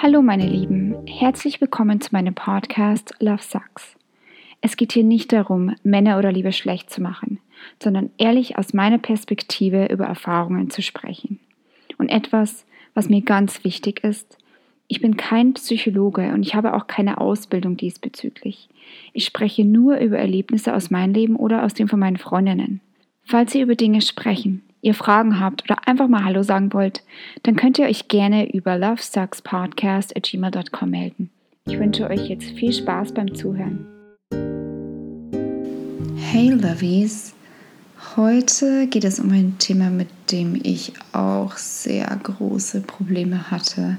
Hallo meine Lieben, herzlich willkommen zu meinem Podcast Love Sucks. Es geht hier nicht darum, Männer oder Liebe schlecht zu machen, sondern ehrlich aus meiner Perspektive über Erfahrungen zu sprechen. Und etwas, was mir ganz wichtig ist, ich bin kein Psychologe und ich habe auch keine Ausbildung diesbezüglich. Ich spreche nur über Erlebnisse aus meinem Leben oder aus dem von meinen Freundinnen. Falls Sie über Dinge sprechen, ihr Fragen habt oder einfach mal Hallo sagen wollt, dann könnt ihr euch gerne über lovesuckspodcast.gmail.com melden. Ich wünsche euch jetzt viel Spaß beim Zuhören. Hey Lovies! Heute geht es um ein Thema, mit dem ich auch sehr große Probleme hatte.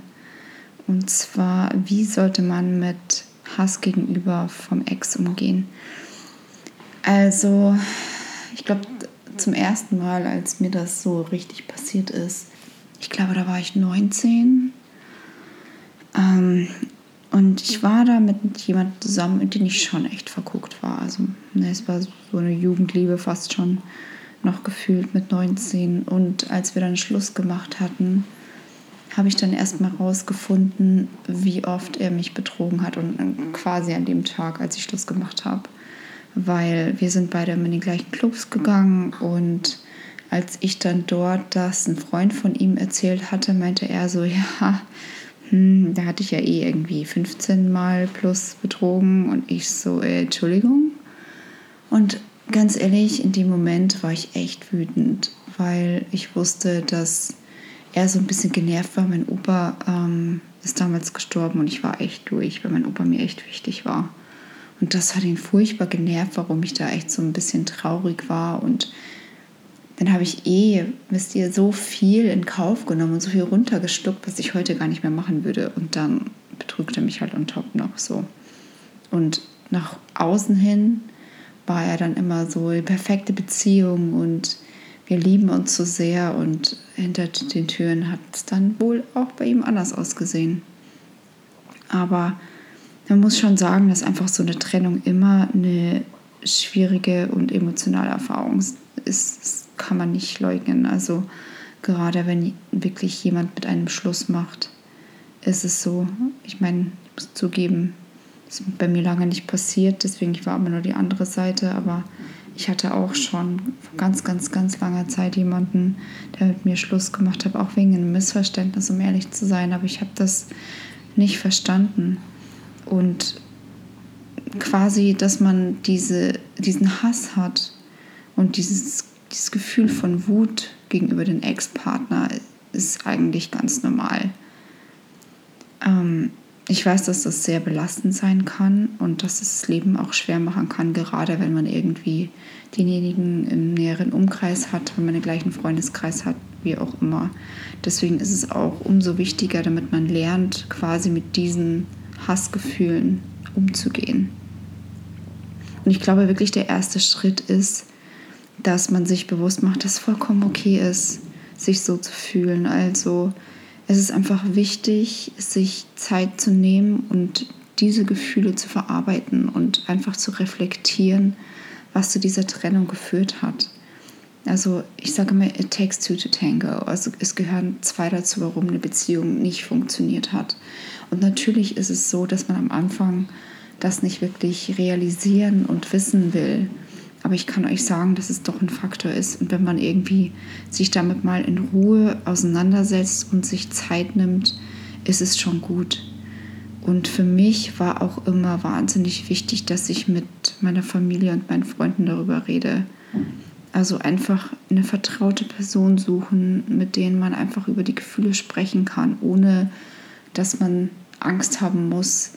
Und zwar, wie sollte man mit Hass gegenüber vom Ex umgehen? Also, ich glaube, zum ersten Mal, als mir das so richtig passiert ist. Ich glaube, da war ich 19. Ähm, und ich war da mit jemandem zusammen, in den ich schon echt verguckt war. Also ne, es war so eine Jugendliebe fast schon noch gefühlt mit 19. Und als wir dann Schluss gemacht hatten, habe ich dann erstmal rausgefunden, wie oft er mich betrogen hat. Und quasi an dem Tag, als ich Schluss gemacht habe weil wir sind beide in die gleichen Clubs gegangen und als ich dann dort das ein Freund von ihm erzählt hatte, meinte er so, ja, hm, da hatte ich ja eh irgendwie 15 Mal plus betrogen und ich so, äh, Entschuldigung. Und ganz ehrlich, in dem Moment war ich echt wütend, weil ich wusste, dass er so ein bisschen genervt war. Mein Opa ähm, ist damals gestorben und ich war echt durch, weil mein Opa mir echt wichtig war. Und das hat ihn furchtbar genervt, warum ich da echt so ein bisschen traurig war. Und dann habe ich eh, wisst ihr, so viel in Kauf genommen und so viel runtergestuckt, was ich heute gar nicht mehr machen würde. Und dann betrügt er mich halt on top noch so. Und nach außen hin war er dann immer so die perfekte Beziehung und wir lieben uns so sehr und hinter den Türen hat es dann wohl auch bei ihm anders ausgesehen. Aber man muss schon sagen, dass einfach so eine Trennung immer eine schwierige und emotionale Erfahrung ist. Das kann man nicht leugnen. Also gerade wenn wirklich jemand mit einem Schluss macht, ist es so. Ich meine, ich muss zugeben, das ist bei mir lange nicht passiert, deswegen ich war immer nur die andere Seite, aber ich hatte auch schon vor ganz, ganz, ganz langer Zeit jemanden, der mit mir Schluss gemacht hat, auch wegen einem Missverständnis, um ehrlich zu sein. Aber ich habe das nicht verstanden. Und quasi, dass man diese, diesen Hass hat und dieses, dieses Gefühl von Wut gegenüber dem Ex-Partner ist eigentlich ganz normal. Ähm, ich weiß, dass das sehr belastend sein kann und dass es das Leben auch schwer machen kann, gerade wenn man irgendwie denjenigen im näheren Umkreis hat, wenn man den gleichen Freundeskreis hat, wie auch immer. Deswegen ist es auch umso wichtiger, damit man lernt, quasi mit diesen Hassgefühlen umzugehen. Und ich glaube wirklich, der erste Schritt ist, dass man sich bewusst macht, dass es vollkommen okay ist, sich so zu fühlen. Also es ist einfach wichtig, sich Zeit zu nehmen und diese Gefühle zu verarbeiten und einfach zu reflektieren, was zu dieser Trennung geführt hat. Also ich sage immer, it takes two to tango. Also es gehören zwei dazu, warum eine Beziehung nicht funktioniert hat. Und natürlich ist es so, dass man am Anfang das nicht wirklich realisieren und wissen will. Aber ich kann euch sagen, dass es doch ein Faktor ist. Und wenn man irgendwie sich damit mal in Ruhe auseinandersetzt und sich Zeit nimmt, ist es schon gut. Und für mich war auch immer wahnsinnig wichtig, dass ich mit meiner Familie und meinen Freunden darüber rede. Also einfach eine vertraute Person suchen, mit denen man einfach über die Gefühle sprechen kann, ohne dass man Angst haben muss,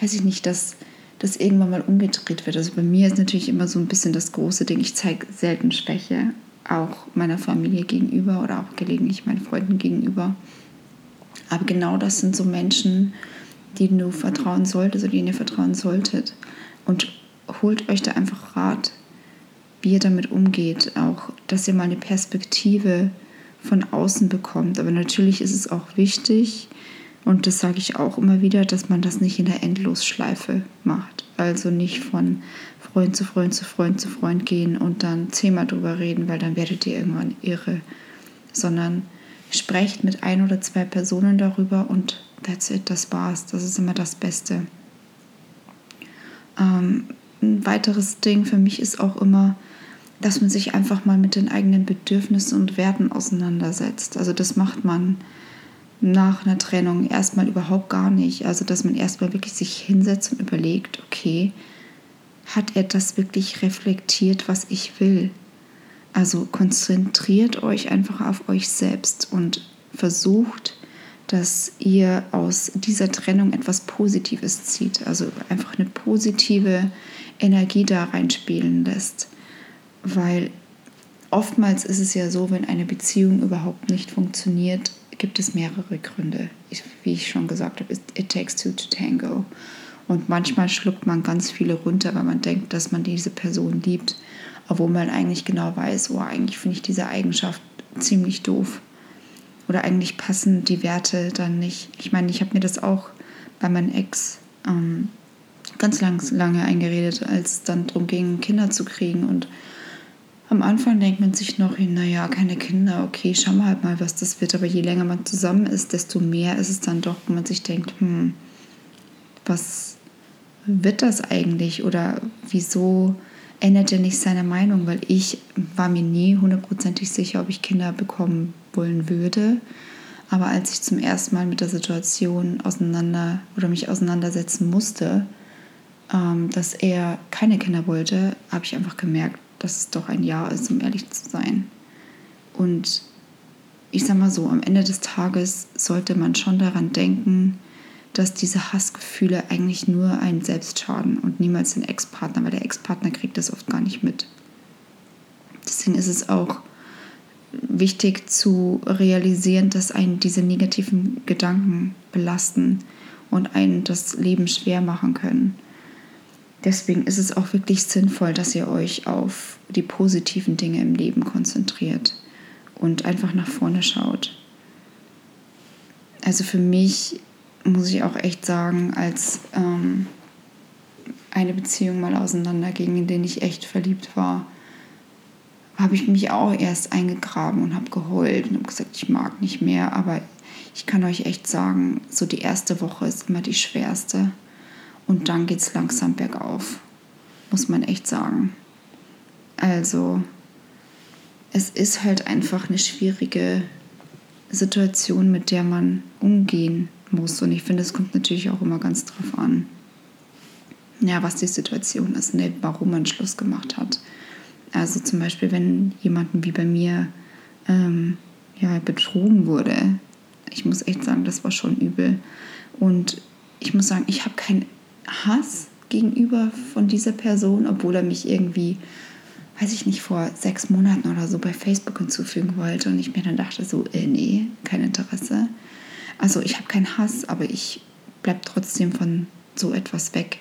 weiß ich nicht, dass das irgendwann mal umgedreht wird. Also bei mir ist natürlich immer so ein bisschen das große Ding, ich zeige selten Schwäche, auch meiner Familie gegenüber oder auch gelegentlich meinen Freunden gegenüber. Aber genau das sind so Menschen, denen du vertrauen solltest oder denen ihr vertrauen solltet. Und holt euch da einfach Rat, wie ihr damit umgeht. Auch, dass ihr mal eine Perspektive von außen bekommt. Aber natürlich ist es auch wichtig, und das sage ich auch immer wieder, dass man das nicht in der Endlosschleife macht. Also nicht von Freund zu Freund zu Freund zu Freund gehen und dann zehnmal drüber reden, weil dann werdet ihr irgendwann irre. Sondern sprecht mit ein oder zwei Personen darüber und That's it, das war's. Das ist immer das Beste. Ähm, ein weiteres Ding für mich ist auch immer, dass man sich einfach mal mit den eigenen Bedürfnissen und Werten auseinandersetzt. Also das macht man nach einer Trennung erstmal überhaupt gar nicht. Also dass man erstmal wirklich sich hinsetzt und überlegt, okay, hat er das wirklich reflektiert, was ich will? Also konzentriert euch einfach auf euch selbst und versucht, dass ihr aus dieser Trennung etwas Positives zieht. Also einfach eine positive Energie da reinspielen lässt. Weil oftmals ist es ja so, wenn eine Beziehung überhaupt nicht funktioniert, gibt es mehrere Gründe. Wie ich schon gesagt habe, it takes two to tango. Und manchmal schluckt man ganz viele runter, weil man denkt, dass man diese Person liebt, obwohl man eigentlich genau weiß, oh, eigentlich finde ich diese Eigenschaft ziemlich doof. Oder eigentlich passen die Werte dann nicht. Ich meine, ich habe mir das auch bei meinem Ex ähm, ganz lang, lange eingeredet, als es dann darum ging, Kinder zu kriegen. Und am Anfang denkt man sich noch, naja, keine Kinder, okay, schauen wir halt mal, was das wird. Aber je länger man zusammen ist, desto mehr ist es dann doch, wo man sich denkt, hm, was wird das eigentlich? Oder wieso ändert er nicht seine Meinung? Weil ich war mir nie hundertprozentig sicher, ob ich Kinder bekommen wollen würde. Aber als ich zum ersten Mal mit der Situation auseinander oder mich auseinandersetzen musste, ähm, dass er keine Kinder wollte, habe ich einfach gemerkt, dass es doch ein Ja ist, um ehrlich zu sein. Und ich sage mal so, am Ende des Tages sollte man schon daran denken, dass diese Hassgefühle eigentlich nur einen selbst schaden und niemals den Ex-Partner, weil der Ex-Partner kriegt das oft gar nicht mit. Deswegen ist es auch wichtig zu realisieren, dass einen diese negativen Gedanken belasten und einen das Leben schwer machen können. Deswegen ist es auch wirklich sinnvoll, dass ihr euch auf die positiven Dinge im Leben konzentriert und einfach nach vorne schaut. Also für mich muss ich auch echt sagen, als ähm, eine Beziehung mal auseinanderging, in der ich echt verliebt war, habe ich mich auch erst eingegraben und habe geheult und habe gesagt, ich mag nicht mehr. Aber ich kann euch echt sagen, so die erste Woche ist immer die schwerste. Und dann geht es langsam bergauf, muss man echt sagen. Also, es ist halt einfach eine schwierige Situation, mit der man umgehen muss. Und ich finde, es kommt natürlich auch immer ganz drauf an, ja, was die Situation ist, ne, warum man Schluss gemacht hat. Also zum Beispiel, wenn jemanden wie bei mir ähm, ja, betrogen wurde. Ich muss echt sagen, das war schon übel. Und ich muss sagen, ich habe keinen Hass gegenüber von dieser Person, obwohl er mich irgendwie, weiß ich nicht, vor sechs Monaten oder so bei Facebook hinzufügen wollte und ich mir dann dachte so, äh, nee, kein Interesse. Also ich habe keinen Hass, aber ich bleibe trotzdem von so etwas weg.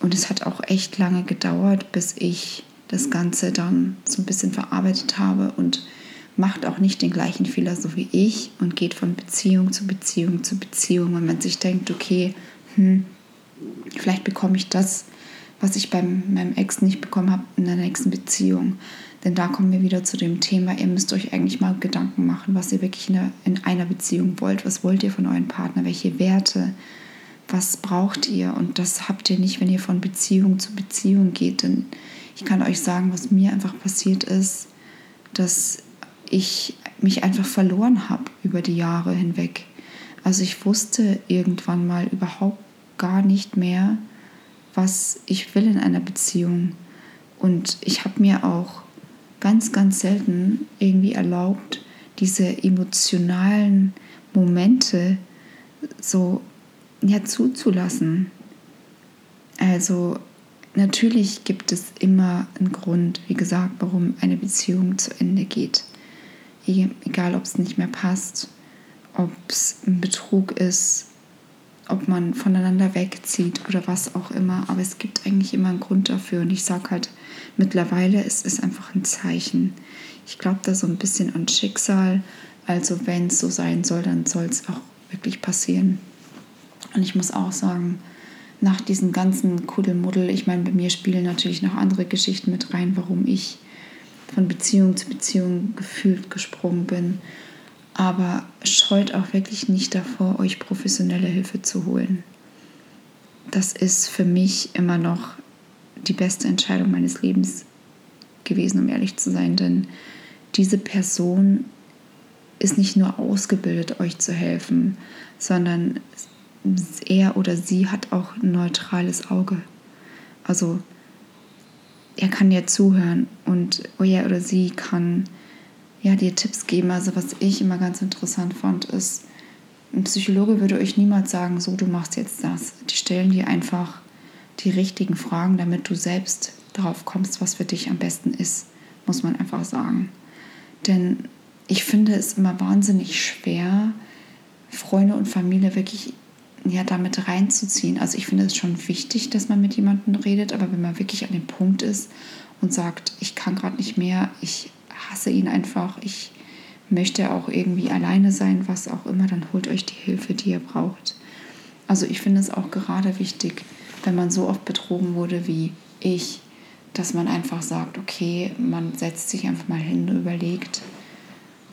Und es hat auch echt lange gedauert, bis ich das Ganze dann so ein bisschen verarbeitet habe und macht auch nicht den gleichen Fehler so wie ich und geht von Beziehung zu Beziehung zu Beziehung, wenn man sich denkt, okay, hm, vielleicht bekomme ich das, was ich bei meinem Ex nicht bekommen habe, in der nächsten Beziehung. Denn da kommen wir wieder zu dem Thema, ihr müsst euch eigentlich mal Gedanken machen, was ihr wirklich in, der, in einer Beziehung wollt. Was wollt ihr von euren Partner? Welche Werte? Was braucht ihr? Und das habt ihr nicht, wenn ihr von Beziehung zu Beziehung geht. Denn ich kann euch sagen, was mir einfach passiert ist, dass ich mich einfach verloren habe über die Jahre hinweg. Also ich wusste irgendwann mal überhaupt gar nicht mehr, was ich will in einer Beziehung. Und ich habe mir auch ganz, ganz selten irgendwie erlaubt, diese emotionalen Momente so ja, zuzulassen. Also natürlich gibt es immer einen Grund, wie gesagt, warum eine Beziehung zu Ende geht. Egal, ob es nicht mehr passt, ob es ein Betrug ist, ob man voneinander wegzieht oder was auch immer. Aber es gibt eigentlich immer einen Grund dafür. Und ich sage halt mittlerweile, es ist einfach ein Zeichen. Ich glaube da so ein bisschen an Schicksal. Also wenn es so sein soll, dann soll es auch wirklich passieren. Und ich muss auch sagen, nach diesem ganzen Kuddelmuddel, ich meine, bei mir spielen natürlich noch andere Geschichten mit rein, warum ich von Beziehung zu Beziehung gefühlt gesprungen bin. Aber scheut auch wirklich nicht davor, euch professionelle Hilfe zu holen. Das ist für mich immer noch die beste Entscheidung meines Lebens gewesen, um ehrlich zu sein. Denn diese Person ist nicht nur ausgebildet, euch zu helfen, sondern er oder sie hat auch ein neutrales Auge. Also er kann dir zuhören und er oder sie kann ja, dir Tipps geben. Also was ich immer ganz interessant fand, ist, ein Psychologe würde euch niemals sagen, so, du machst jetzt das. Die stellen dir einfach die richtigen Fragen, damit du selbst darauf kommst, was für dich am besten ist, muss man einfach sagen. Denn ich finde es immer wahnsinnig schwer, Freunde und Familie wirklich ja, damit reinzuziehen. Also ich finde es schon wichtig, dass man mit jemandem redet, aber wenn man wirklich an dem Punkt ist und sagt, ich kann gerade nicht mehr, ich hasse ihn einfach, ich möchte auch irgendwie alleine sein, was auch immer, dann holt euch die Hilfe, die ihr braucht. Also ich finde es auch gerade wichtig, wenn man so oft betrogen wurde wie ich, dass man einfach sagt, okay, man setzt sich einfach mal hin und überlegt,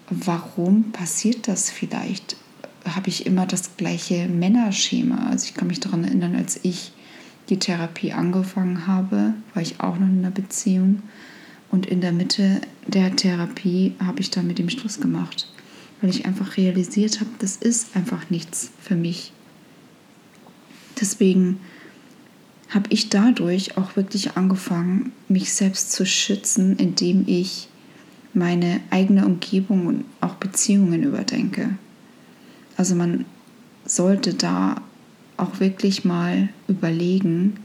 warum passiert das vielleicht? Habe ich immer das gleiche Männerschema? Also ich kann mich daran erinnern, als ich die Therapie angefangen habe, war ich auch noch in einer Beziehung. Und in der Mitte der Therapie habe ich dann mit dem Schluss gemacht, weil ich einfach realisiert habe, das ist einfach nichts für mich. Deswegen habe ich dadurch auch wirklich angefangen, mich selbst zu schützen, indem ich meine eigene Umgebung und auch Beziehungen überdenke. Also man sollte da auch wirklich mal überlegen,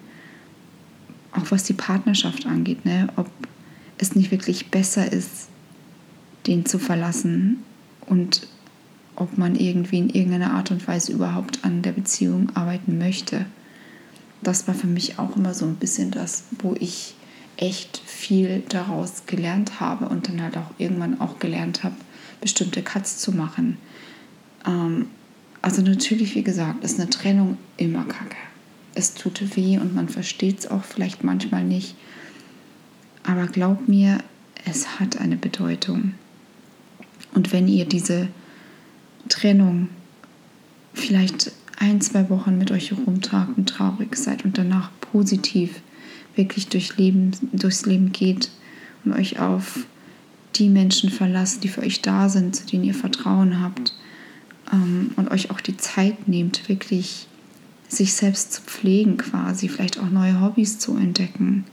auch was die Partnerschaft angeht, ne? ob es nicht wirklich besser ist, den zu verlassen und ob man irgendwie in irgendeiner Art und Weise überhaupt an der Beziehung arbeiten möchte. Das war für mich auch immer so ein bisschen das, wo ich echt viel daraus gelernt habe und dann halt auch irgendwann auch gelernt habe, bestimmte Cuts zu machen. Ähm, also natürlich, wie gesagt, ist eine Trennung immer kacke. Es tut weh und man versteht es auch vielleicht manchmal nicht. Aber glaubt mir, es hat eine Bedeutung. Und wenn ihr diese Trennung vielleicht ein, zwei Wochen mit euch herumtragt und traurig seid und danach positiv wirklich durch Leben, durchs Leben geht und euch auf die Menschen verlasst, die für euch da sind, zu denen ihr Vertrauen habt ähm, und euch auch die Zeit nehmt, wirklich sich selbst zu pflegen quasi, vielleicht auch neue Hobbys zu entdecken,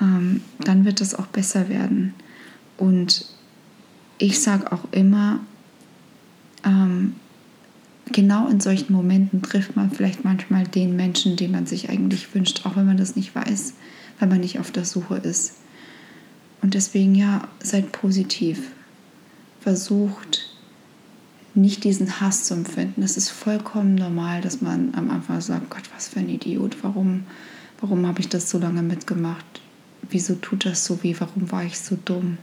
ähm, dann wird es auch besser werden. Und ich sage auch immer, ähm, genau in solchen Momenten trifft man vielleicht manchmal den Menschen, den man sich eigentlich wünscht, auch wenn man das nicht weiß, weil man nicht auf der Suche ist. Und deswegen ja, seid positiv. Versucht nicht diesen Hass zu empfinden. Es ist vollkommen normal, dass man am Anfang sagt, Gott, was für ein Idiot, warum, warum habe ich das so lange mitgemacht? Wieso tut das so weh, warum war ich so dumm.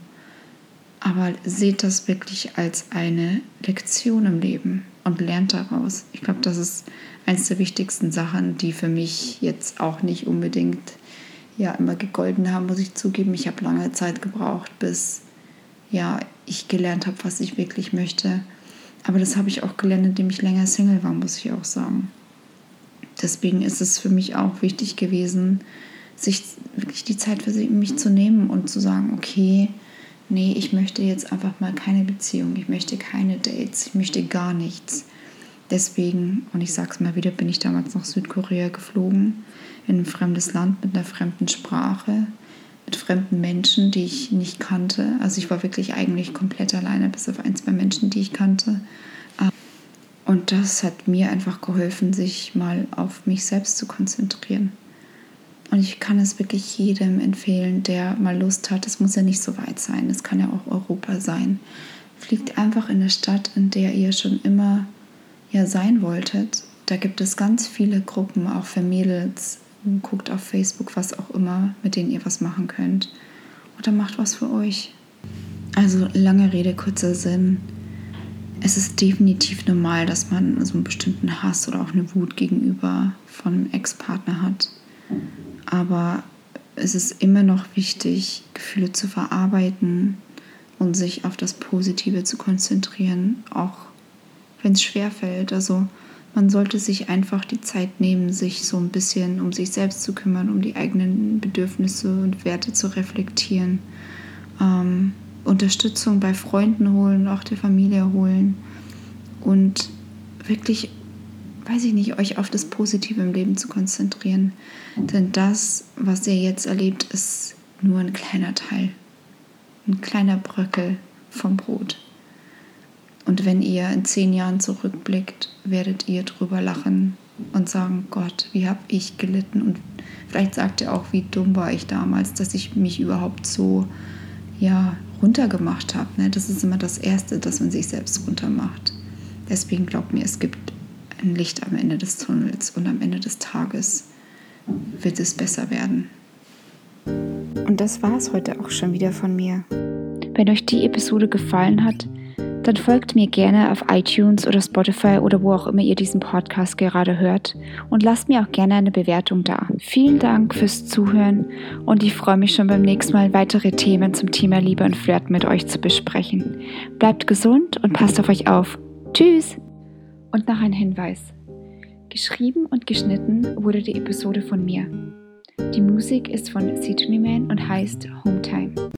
Aber seht das wirklich als eine Lektion im Leben und lernt daraus. Ich glaube, das ist eines der wichtigsten Sachen, die für mich jetzt auch nicht unbedingt ja immer gegolten haben, muss ich zugeben. Ich habe lange Zeit gebraucht, bis ja ich gelernt habe, was ich wirklich möchte. Aber das habe ich auch gelernt, indem ich länger Single war, muss ich auch sagen. Deswegen ist es für mich auch wichtig gewesen, sich wirklich die Zeit für mich zu nehmen und zu sagen, okay, nee, ich möchte jetzt einfach mal keine Beziehung, ich möchte keine Dates, ich möchte gar nichts. Deswegen, und ich sage es mal wieder, bin ich damals nach Südkorea geflogen, in ein fremdes Land mit einer fremden Sprache, mit fremden Menschen, die ich nicht kannte. Also ich war wirklich eigentlich komplett alleine, bis auf ein, zwei Menschen, die ich kannte. Und das hat mir einfach geholfen, sich mal auf mich selbst zu konzentrieren. Und ich kann es wirklich jedem empfehlen, der mal Lust hat. Es muss ja nicht so weit sein. Es kann ja auch Europa sein. Fliegt einfach in eine Stadt, in der ihr schon immer ja sein wolltet. Da gibt es ganz viele Gruppen, auch für Mädels. Guckt auf Facebook, was auch immer, mit denen ihr was machen könnt. Oder macht was für euch. Also lange Rede, kurzer Sinn. Es ist definitiv normal, dass man so einen bestimmten Hass oder auch eine Wut gegenüber von einem Ex-Partner hat. Aber es ist immer noch wichtig, Gefühle zu verarbeiten und sich auf das Positive zu konzentrieren, auch wenn es schwer fällt. Also man sollte sich einfach die Zeit nehmen, sich so ein bisschen um sich selbst zu kümmern, um die eigenen Bedürfnisse und Werte zu reflektieren. Ähm, Unterstützung bei Freunden holen, auch der Familie holen und wirklich, weiß ich nicht, euch auf das Positive im Leben zu konzentrieren. Denn das, was ihr jetzt erlebt, ist nur ein kleiner Teil, ein kleiner Bröckel vom Brot. Und wenn ihr in zehn Jahren zurückblickt, werdet ihr drüber lachen und sagen, Gott, wie habe ich gelitten? Und vielleicht sagt ihr auch, wie dumm war ich damals, dass ich mich überhaupt so ja, runtergemacht habe. Ne? Das ist immer das Erste, dass man sich selbst runtermacht. Deswegen glaubt mir, es gibt ein Licht am Ende des Tunnels und am Ende des Tages wird es besser werden. Und das war es heute auch schon wieder von mir. Wenn euch die Episode gefallen hat, dann folgt mir gerne auf iTunes oder Spotify oder wo auch immer ihr diesen Podcast gerade hört und lasst mir auch gerne eine Bewertung da. Vielen Dank fürs Zuhören und ich freue mich schon beim nächsten Mal weitere Themen zum Thema Liebe und Flirten mit euch zu besprechen. Bleibt gesund und passt auf euch auf. Tschüss! Und noch ein Hinweis. Geschrieben und geschnitten wurde die Episode von mir. Die Musik ist von Sidney Man und heißt Hometime.